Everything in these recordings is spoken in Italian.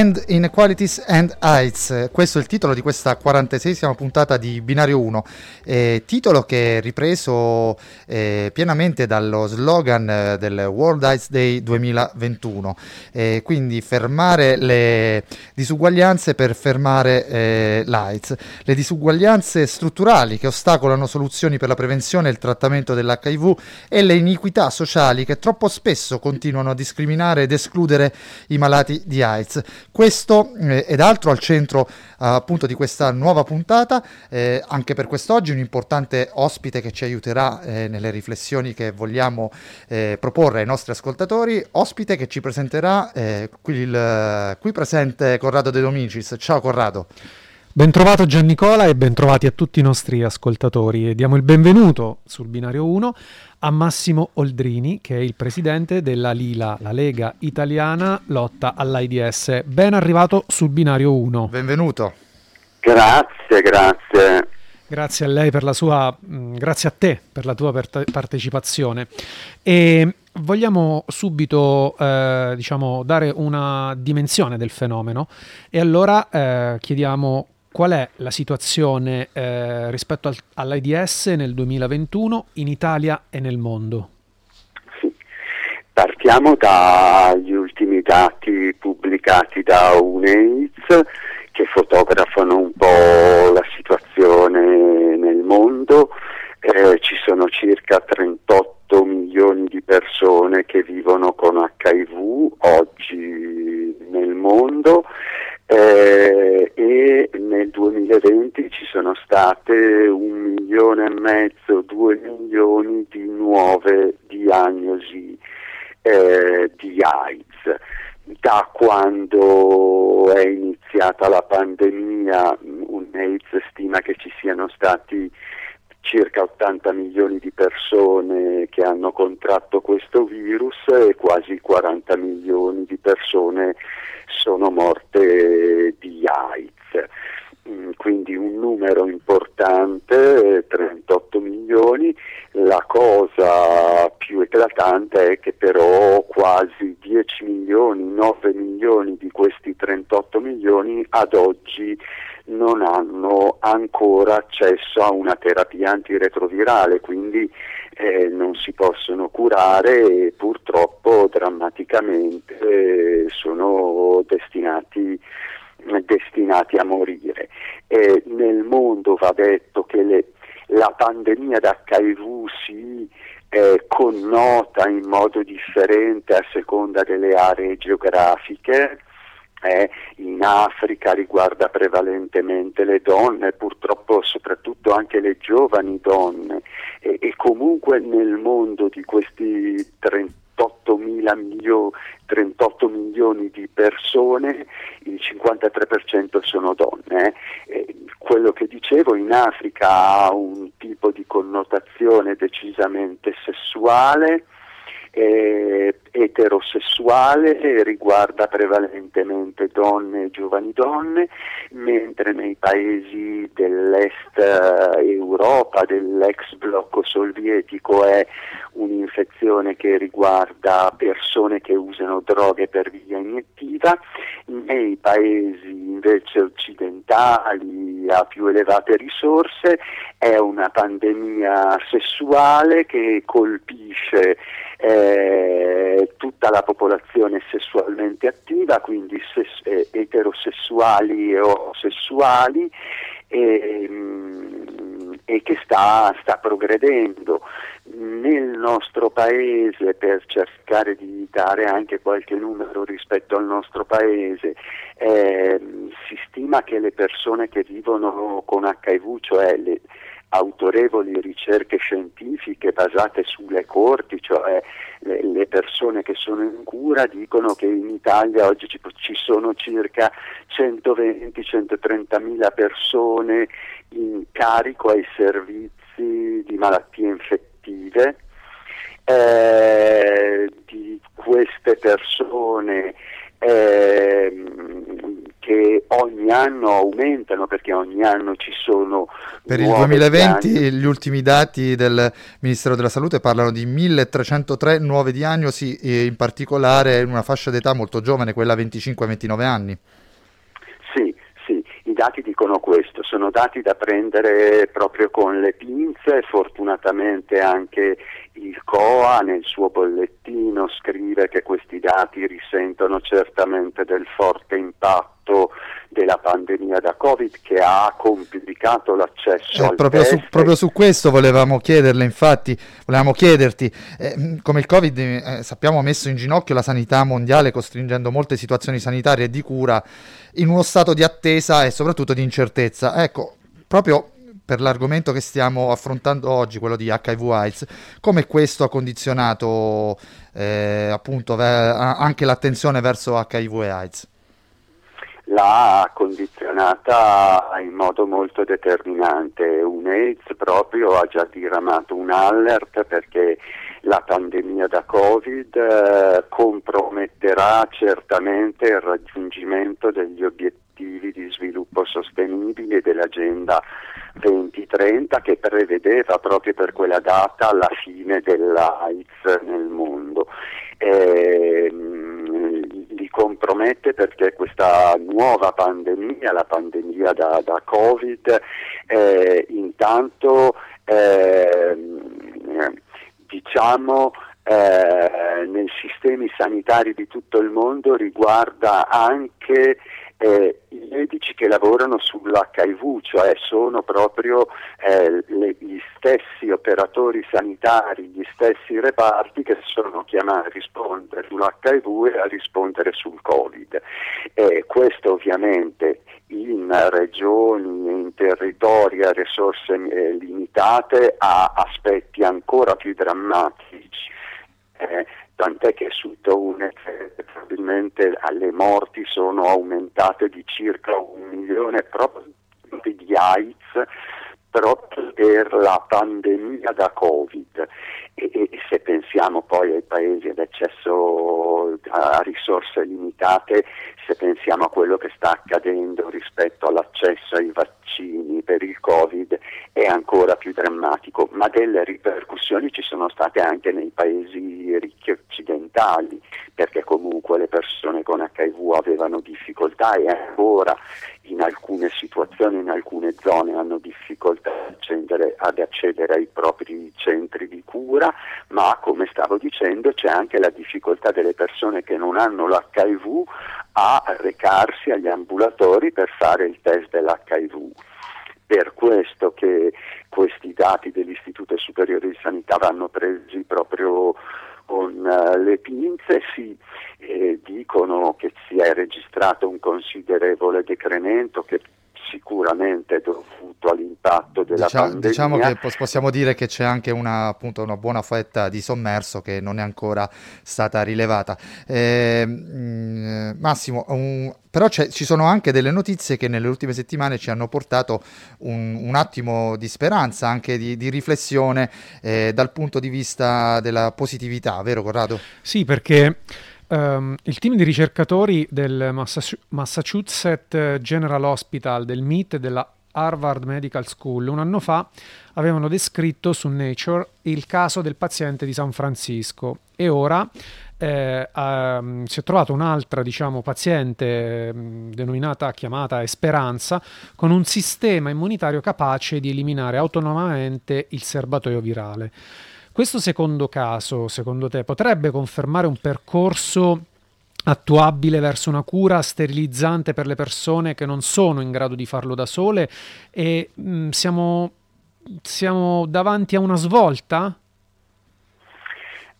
End Inequalities and AIDS. Questo è il titolo di questa 46esima puntata di Binario 1, eh, titolo che è ripreso eh, pienamente dallo slogan eh, del World AIDS Day 2021, eh, quindi fermare le disuguaglianze per fermare eh, l'AIDS, le disuguaglianze strutturali che ostacolano soluzioni per la prevenzione e il trattamento dell'HIV e le iniquità sociali che troppo spesso continuano a discriminare ed escludere i malati di AIDS. Questo eh, ed altro al centro eh, appunto di questa nuova puntata, eh, anche per quest'oggi un importante ospite che ci aiuterà eh, nelle riflessioni che vogliamo proporre ai nostri ascoltatori, ospite che ci presenterà qui, il, qui presente Corrado De Domicis. Ciao Corrado. Bentrovato Giannicola e bentrovati a tutti i nostri ascoltatori e diamo il benvenuto sul binario 1 a Massimo Oldrini che è il presidente della Lila, la Lega Italiana Lotta all'AIDS. Ben arrivato sul binario 1. Benvenuto. Grazie, grazie. Grazie a lei per la sua, mh, grazie a te per la tua part- partecipazione. E vogliamo subito eh, diciamo, dare una dimensione del fenomeno e allora eh, chiediamo qual è la situazione eh, rispetto al, all'AIDS nel 2021 in Italia e nel mondo? Sì. Partiamo dagli ultimi dati pubblicati da UNAIDS che fotografano un po' la situazione nel mondo. Eh, ci sono circa 38 milioni di persone che vivono con HIV oggi nel mondo eh, e nel 2020 ci sono state un milione e mezzo, due milioni di nuove diagnosi eh, di AIDS. Da quando è iniziata la pandemia, UNAIDS stima che ci siano stati circa 80 milioni di persone che hanno contratto questo virus e quasi 40 milioni di persone sono morte di AIDS. Mm, quindi un numero importante, 38 milioni. La cosa più eclatante è che però quasi 10 milioni, 9 milioni di questi 38 milioni ad oggi non hanno ancora accesso a una terapia antiretrovirale, quindi eh, non si possono curare e purtroppo drammaticamente eh, sono destinati, destinati, a morire. Eh, nel mondo va detto che le, la pandemia d'HIV si eh, connota in modo differente a seconda delle aree geografiche eh, in Africa riguarda prevalentemente le donne, purtroppo soprattutto anche le giovani donne e, e comunque nel mondo di questi 38, milio, 38 milioni di persone il 53% sono donne. Eh. quello che dicevo in Africa ha un tipo di connotazione decisamente sessuale eh, eterosessuale, riguarda prevalentemente donne e giovani donne, mentre nei paesi dell'est eh, Europa, dell'ex blocco sovietico, è un'infezione che riguarda persone che usano droghe per via iniettiva, nei paesi invece occidentali a più elevate risorse è una pandemia sessuale che colpisce eh, tutta la popolazione sessualmente attiva, quindi ses- eh, eterosessuali e omosessuali e, mm, e che sta, sta, progredendo. Nel nostro paese, per cercare di dare anche qualche numero rispetto al nostro paese, eh, si stima che le persone che vivono con HIV, cioè le, autorevoli ricerche scientifiche basate sulle corti, cioè le, persone che sono in cura dicono che in Italia oggi ci sono circa 120-130 mila persone in carico ai servizi di malattie infettive. Eh, di queste persone eh, che ogni anno aumentano perché ogni anno ci sono... Per il 2020 diagnosi. gli ultimi dati del Ministero della Salute parlano di 1303 nuove diagnosi, in particolare in una fascia d'età molto giovane, quella 25-29 anni. Sì, sì, i dati dicono questo, sono dati da prendere proprio con le pinze, fortunatamente anche COA nel suo bollettino scrive che questi dati risentono certamente del forte impatto della pandemia da Covid che ha complicato l'accesso eh, al proprio test. Su, proprio su questo volevamo chiederle, infatti, volevamo chiederti, eh, come il Covid eh, sappiamo ha messo in ginocchio la sanità mondiale costringendo molte situazioni sanitarie e di cura in uno stato di attesa e soprattutto di incertezza. Ecco, proprio per l'argomento che stiamo affrontando oggi, quello di HIV AIDS, come questo ha condizionato eh, appunto ve- anche l'attenzione verso HIV AIDS? L'ha condizionata in modo molto determinante. UNAIDS proprio ha già diramato un alert perché la pandemia da Covid eh, comprometterà certamente il raggiungimento degli obiettivi di sviluppo sostenibile dell'agenda 2030 che prevedeva proprio per quella data la fine dell'AIDS nel mondo. Eh, li compromette perché questa nuova pandemia, la pandemia da, da Covid, eh, intanto eh, diciamo eh, nei sistemi sanitari di tutto il mondo riguarda anche eh, i medici che lavorano sull'HIV, cioè sono proprio eh, le, gli stessi operatori sanitari, gli stessi reparti che sono chiamati a rispondere sull'HIV e a rispondere sul Covid. Eh, questo ovviamente in regioni e in territori a risorse eh, limitate ha aspetti ancora più drammatici. Eh, tant'è che su Tounet probabilmente le morti sono aumentate di circa un milione proprio di AIDS proprio per la pandemia da Covid. E, e, se pensiamo poi ai paesi ad accesso a risorse limitate, se pensiamo a quello che sta accadendo rispetto all'accesso ai vaccini per il Covid è ancora più drammatico, ma delle ripercussioni ci sono state anche nei paesi ricchi occidentali, perché comunque le persone con HIV avevano difficoltà e ancora in alcune situazioni, in alcune zone hanno difficoltà ad accedere, ai propri centri di cura, ma come stavo dicendo c'è anche la difficoltà delle persone che non hanno l'HIV a recarsi agli ambulatori per fare il test dell'HIV per questo che questi dati dell'Istituto Superiore di Sanità vanno presi proprio con uh, le pinze, si eh, dicono che si è registrato un considerevole decremento che sicuramente è dovuto all'impatto della diciamo, pandemia. Diciamo che possiamo dire che c'è anche una, appunto, una buona fetta di sommerso che non è ancora stata rilevata. Eh, mh, Massimo, un, però ci sono anche delle notizie che nelle ultime settimane ci hanno portato un, un attimo di speranza, anche di, di riflessione eh, dal punto di vista della positività, vero Corrado? Sì, perché Um, il team di ricercatori del Massachusetts General Hospital, del MIT e della Harvard Medical School un anno fa avevano descritto su Nature il caso del paziente di San Francisco e ora eh, um, si è trovata un'altra diciamo, paziente um, denominata, chiamata Esperanza con un sistema immunitario capace di eliminare autonomamente il serbatoio virale. Questo secondo caso, secondo te, potrebbe confermare un percorso attuabile verso una cura sterilizzante per le persone che non sono in grado di farlo da sole e mh, mm, siamo, siamo davanti a una svolta?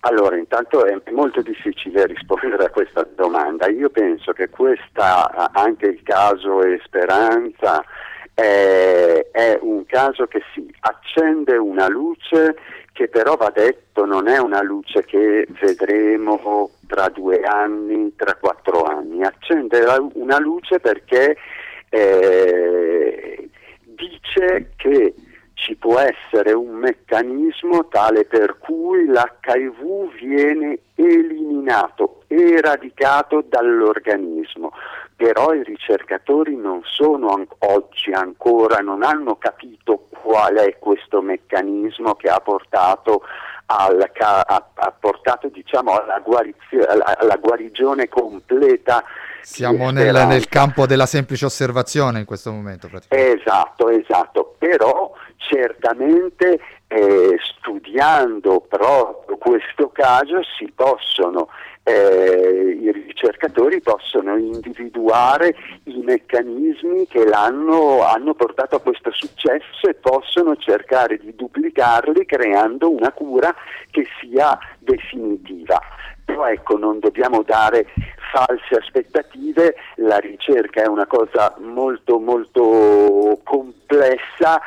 Allora, intanto è molto difficile rispondere a questa domanda. Io penso che questa, anche il caso Esperanza, è, è un caso che si accende una luce che però va detto non è una luce che vedremo tra due anni, tra quattro anni, accende una luce perché eh, dice che ci può essere un meccanismo tale per cui l'HIV viene eliminato, eradicato dall'organismo. Però i ricercatori non sono oggi ancora, non hanno capito qual è questo meccanismo che ha portato, al, ha, portato diciamo, alla, guarizio- alla, alla guarigione completa siamo nel, nel, campo della semplice osservazione in questo momento. Esatto, esatto, però certamente eh, studiando proprio questo caso si possono, eh, i ricercatori possono individuare i meccanismi che l'hanno hanno portato a questo successo e possono cercare di duplicarli creando una cura che sia definitiva però ecco non dobbiamo dare false aspettative, la ricerca è una cosa molto molto complessa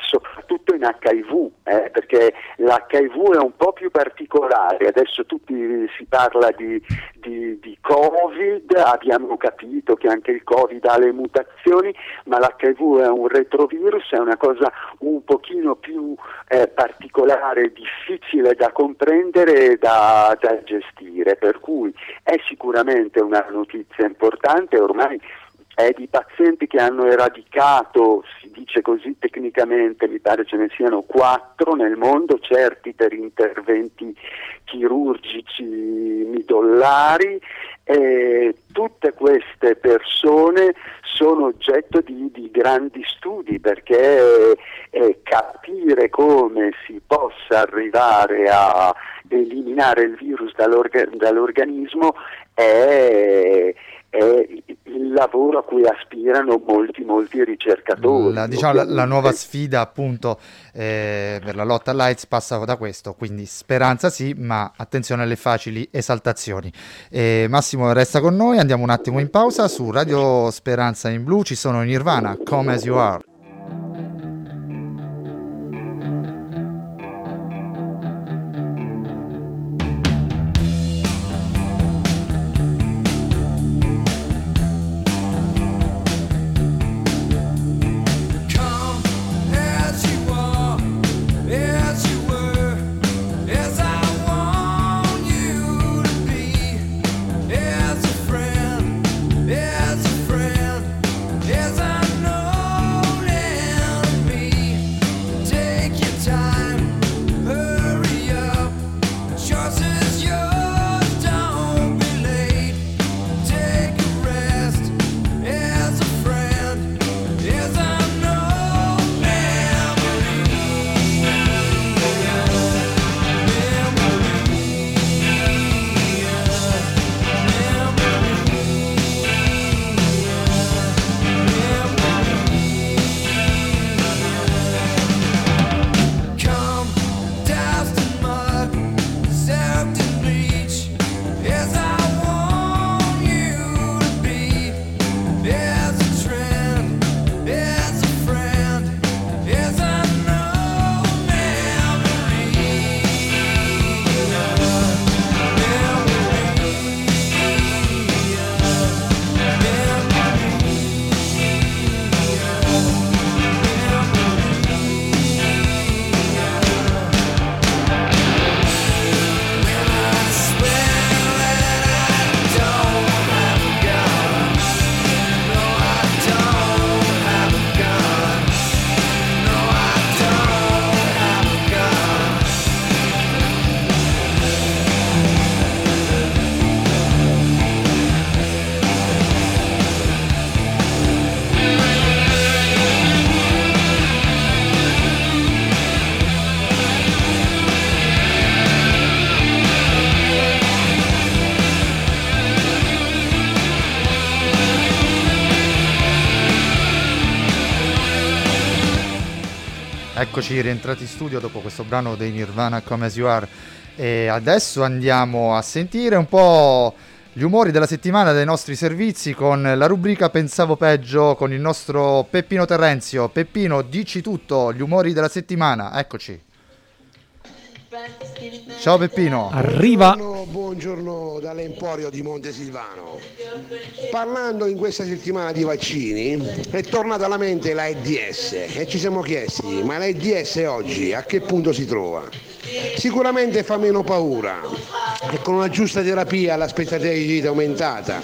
soprattutto in HIV, eh, perché l'HIV è un po' più particolare, adesso tutti si parla di, di, di, Covid, abbiamo capito che anche il Covid ha le mutazioni, ma l'HIV è un retrovirus, è una cosa un pochino più eh, particolare, difficile da comprendere e da, da gestire, per cui è sicuramente una notizia importante, ormai è di pazienti che hanno eradicato, si dice così tecnicamente, mi pare ce ne siano quattro nel mondo, certi per interventi chirurgici midollari. E tutte queste persone sono oggetto di, di grandi studi perché eh, capire come si possa arrivare a eliminare il virus dall'orga- dall'organismo è, è il lavoro a cui aspirano molti, molti ricercatori. La, diciamo, la, la nuova sfida appunto eh, per la lotta all'AIDS passa da questo, quindi speranza sì, ma attenzione alle facili esaltazioni. Eh, Massimo resta con noi, andiamo un attimo in pausa, su Radio Speranza in Blu ci sono Nirvana, Come As You Are. Eccoci rientrati in studio dopo questo brano dei Nirvana Come As You Are e adesso andiamo a sentire un po' gli umori della settimana dei nostri servizi con la rubrica Pensavo peggio con il nostro Peppino Terrenzio. Peppino, dici tutto, gli umori della settimana, eccoci. Ciao Peppino. Arriva. Buongiorno, buongiorno dall'Emporio di Montesilvano. Parlando in questa settimana di vaccini è tornata alla mente l'AIDS e ci siamo chiesti ma l'AIDS oggi a che punto si trova? Sicuramente fa meno paura e con una giusta terapia l'aspettativa di vita aumentata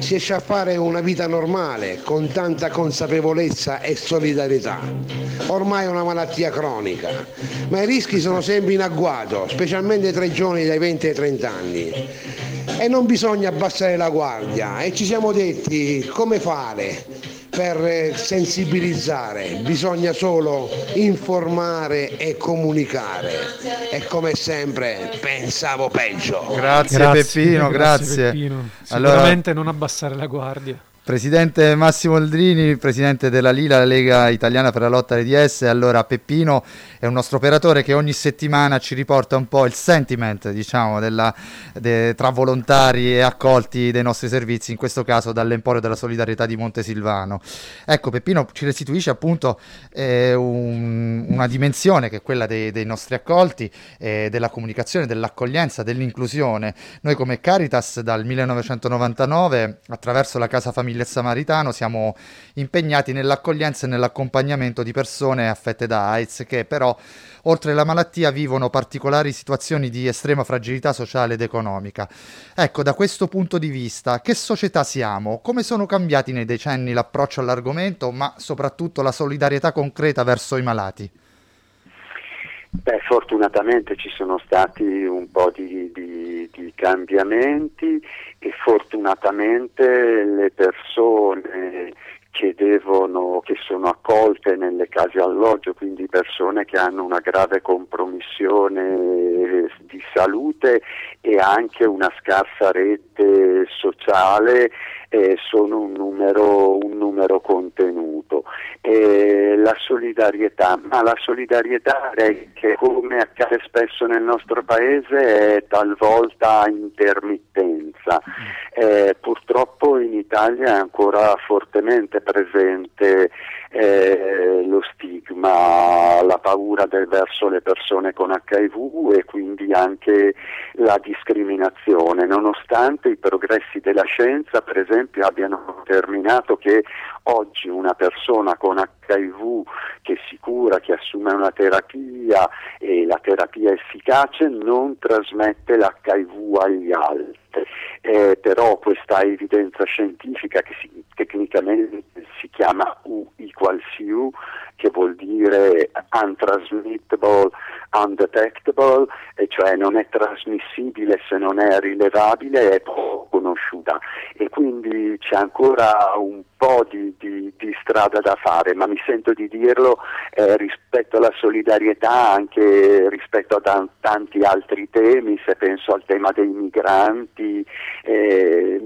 si riesce a fare una vita normale con tanta consapevolezza e solidarietà. Ormai è una malattia cronica, ma i rischi sono sempre in agguato, specialmente tra i giovani dai 20 ai 30 anni. E non bisogna abbassare la guardia e ci siamo detti come fare per eh, sensibilizzare, bisogna solo informare e comunicare. E come sempre pensavo peggio. Grazie, Peppino, grazie. Peppino. Sicuramente allora... non abbassare la guardia. Presidente Massimo Aldrini, presidente della Lila, la Lega Italiana per la lotta all'AIDS. Allora, Peppino è un nostro operatore che ogni settimana ci riporta un po' il sentiment, diciamo, della, de, tra volontari e accolti dei nostri servizi, in questo caso dall'Emporio della Solidarietà di Montesilvano. Ecco, Peppino ci restituisce appunto eh, un, una dimensione che è quella dei, dei nostri accolti, eh, della comunicazione, dell'accoglienza, dell'inclusione. Noi come Caritas dal 1999, attraverso la Casa Famiglia il Samaritano siamo impegnati nell'accoglienza e nell'accompagnamento di persone affette da AIDS che però oltre alla malattia vivono particolari situazioni di estrema fragilità sociale ed economica. Ecco, da questo punto di vista, che società siamo? Come sono cambiati nei decenni l'approccio all'argomento, ma soprattutto la solidarietà concreta verso i malati? Beh, fortunatamente ci sono stati un po' di, di, di, cambiamenti e fortunatamente le persone che, devono, che sono accolte nelle case alloggio, quindi persone che hanno una grave compromissione di salute e anche una scarsa rete sociale, eh, sono un numero, un numero contenuto. Eh, la solidarietà, ma la solidarietà che come accade spesso nel nostro paese è talvolta intermittenza. Eh, purtroppo in Italia è ancora fortemente presente eh, lo stigma, la paura del, verso le persone con HIV e quindi anche la discriminazione, nonostante i progressi della scienza per esempio abbiano determinato che oggi una persona con HIV che si cura, che assume una terapia e la terapia è efficace non trasmette l'HIV agli altri. Eh, però questa evidenza scientifica che si, tecnicamente si chiama U equals U, che vuol dire untransmittable, undetectable, e cioè non è trasmissibile se non è rilevabile, è poco conosciuta. E quindi c'è ancora un po' di, di, di strada da fare, ma mi sento di dirlo eh, rispetto alla solidarietà anche rispetto a tanti altri temi, se penso al tema dei migranti, eh,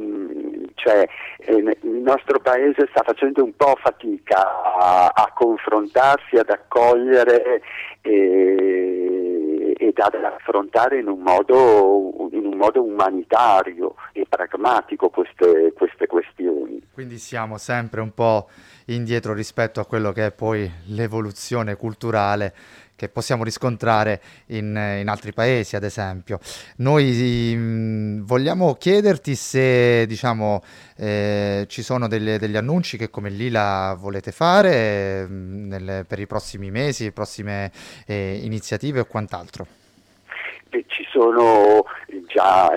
cioè eh, il nostro paese sta facendo un po' fatica a, a confrontarsi, ad accogliere e, ed ad affrontare in un, modo, in un modo umanitario e pragmatico queste, queste questioni. Quindi siamo sempre un po' indietro rispetto a quello che è poi l'evoluzione culturale che possiamo riscontrare in, in altri paesi, ad esempio. Noi mh, mm, vogliamo chiederti se diciamo, eh, ci sono delle, degli annunci che come Lila volete fare mh, mm, nelle, per i prossimi mesi, prossime eh, iniziative o quant'altro. E ci sono già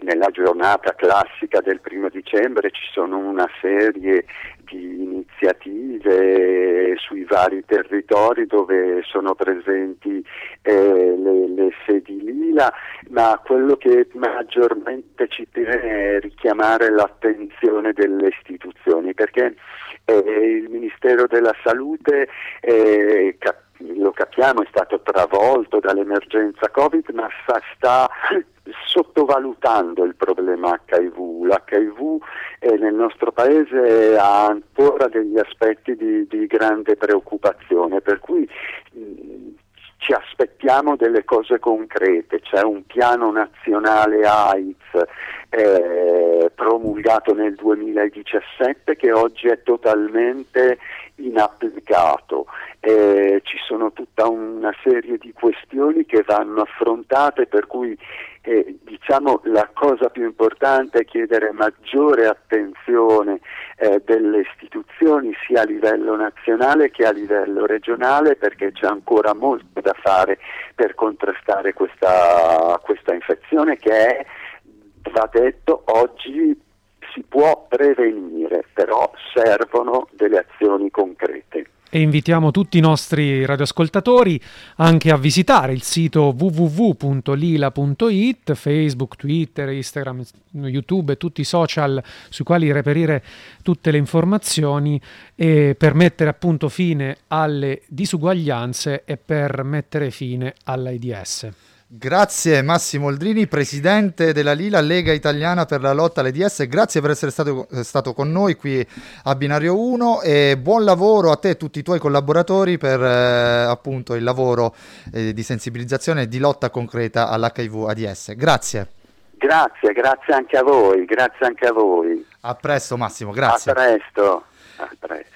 nella giornata classica del primo dicembre ci sono una serie di iniziative sui vari territori dove sono presenti eh, le, le, sedi Lila, ma quello che maggiormente ci tiene è richiamare l'attenzione delle istituzioni perché eh, il Ministero della Salute eh, cap- lo capiamo, è stato travolto dall'emergenza Covid, ma sta sottovalutando il problema HIV. L'HIV eh, nel nostro paese ha ancora degli aspetti di, di grande preoccupazione, per cui mh, ci aspettiamo delle cose concrete, c'è un piano nazionale AIDS eh, promulgato nel 2017 che oggi è totalmente inapplicato. Eh, ci sono tutta una serie di questioni che vanno affrontate per cui eh, diciamo la cosa più importante è chiedere maggiore attenzione eh, delle istituzioni sia a livello nazionale che a livello regionale perché c'è ancora molto da fare per contrastare questa, questa infezione che è, va detto, oggi si può prevenire, però servono delle azioni concrete e invitiamo tutti i nostri radioascoltatori anche a visitare il sito www.lila.it, Facebook, Twitter, Instagram, YouTube e tutti i social sui quali reperire tutte le informazioni e per mettere appunto fine alle disuguaglianze e per mettere fine all'AIDS. Grazie Massimo Oldrini, presidente della Lila Lega Italiana per la lotta all'AIDS, grazie per essere stato, eh, stato, con noi qui a Binario 1 e buon lavoro a te e a tutti i tuoi collaboratori per eh, appunto il lavoro eh, di sensibilizzazione e di lotta concreta all'HIV AIDS. Grazie. Grazie, grazie anche a voi, grazie anche a voi. A presto Massimo, grazie. A presto. A presto.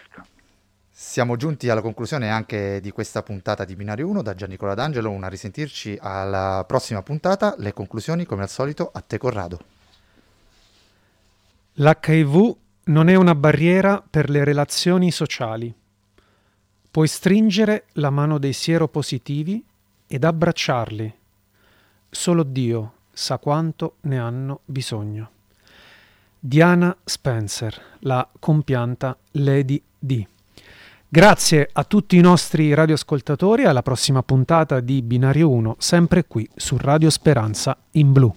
Siamo giunti alla conclusione anche di questa puntata di Binario 1 da Giannicola D'Angelo, una risentirci alla prossima puntata, le conclusioni come al solito a te Corrado. L'HIV non è una barriera per le relazioni sociali. Puoi stringere la mano dei sieropositivi ed abbracciarli. Solo Dio sa quanto ne hanno bisogno. Diana Spencer, la compianta Lady D. Grazie a tutti i nostri radioascoltatori alla prossima puntata di Binario 1, sempre qui su Radio Speranza in Blu.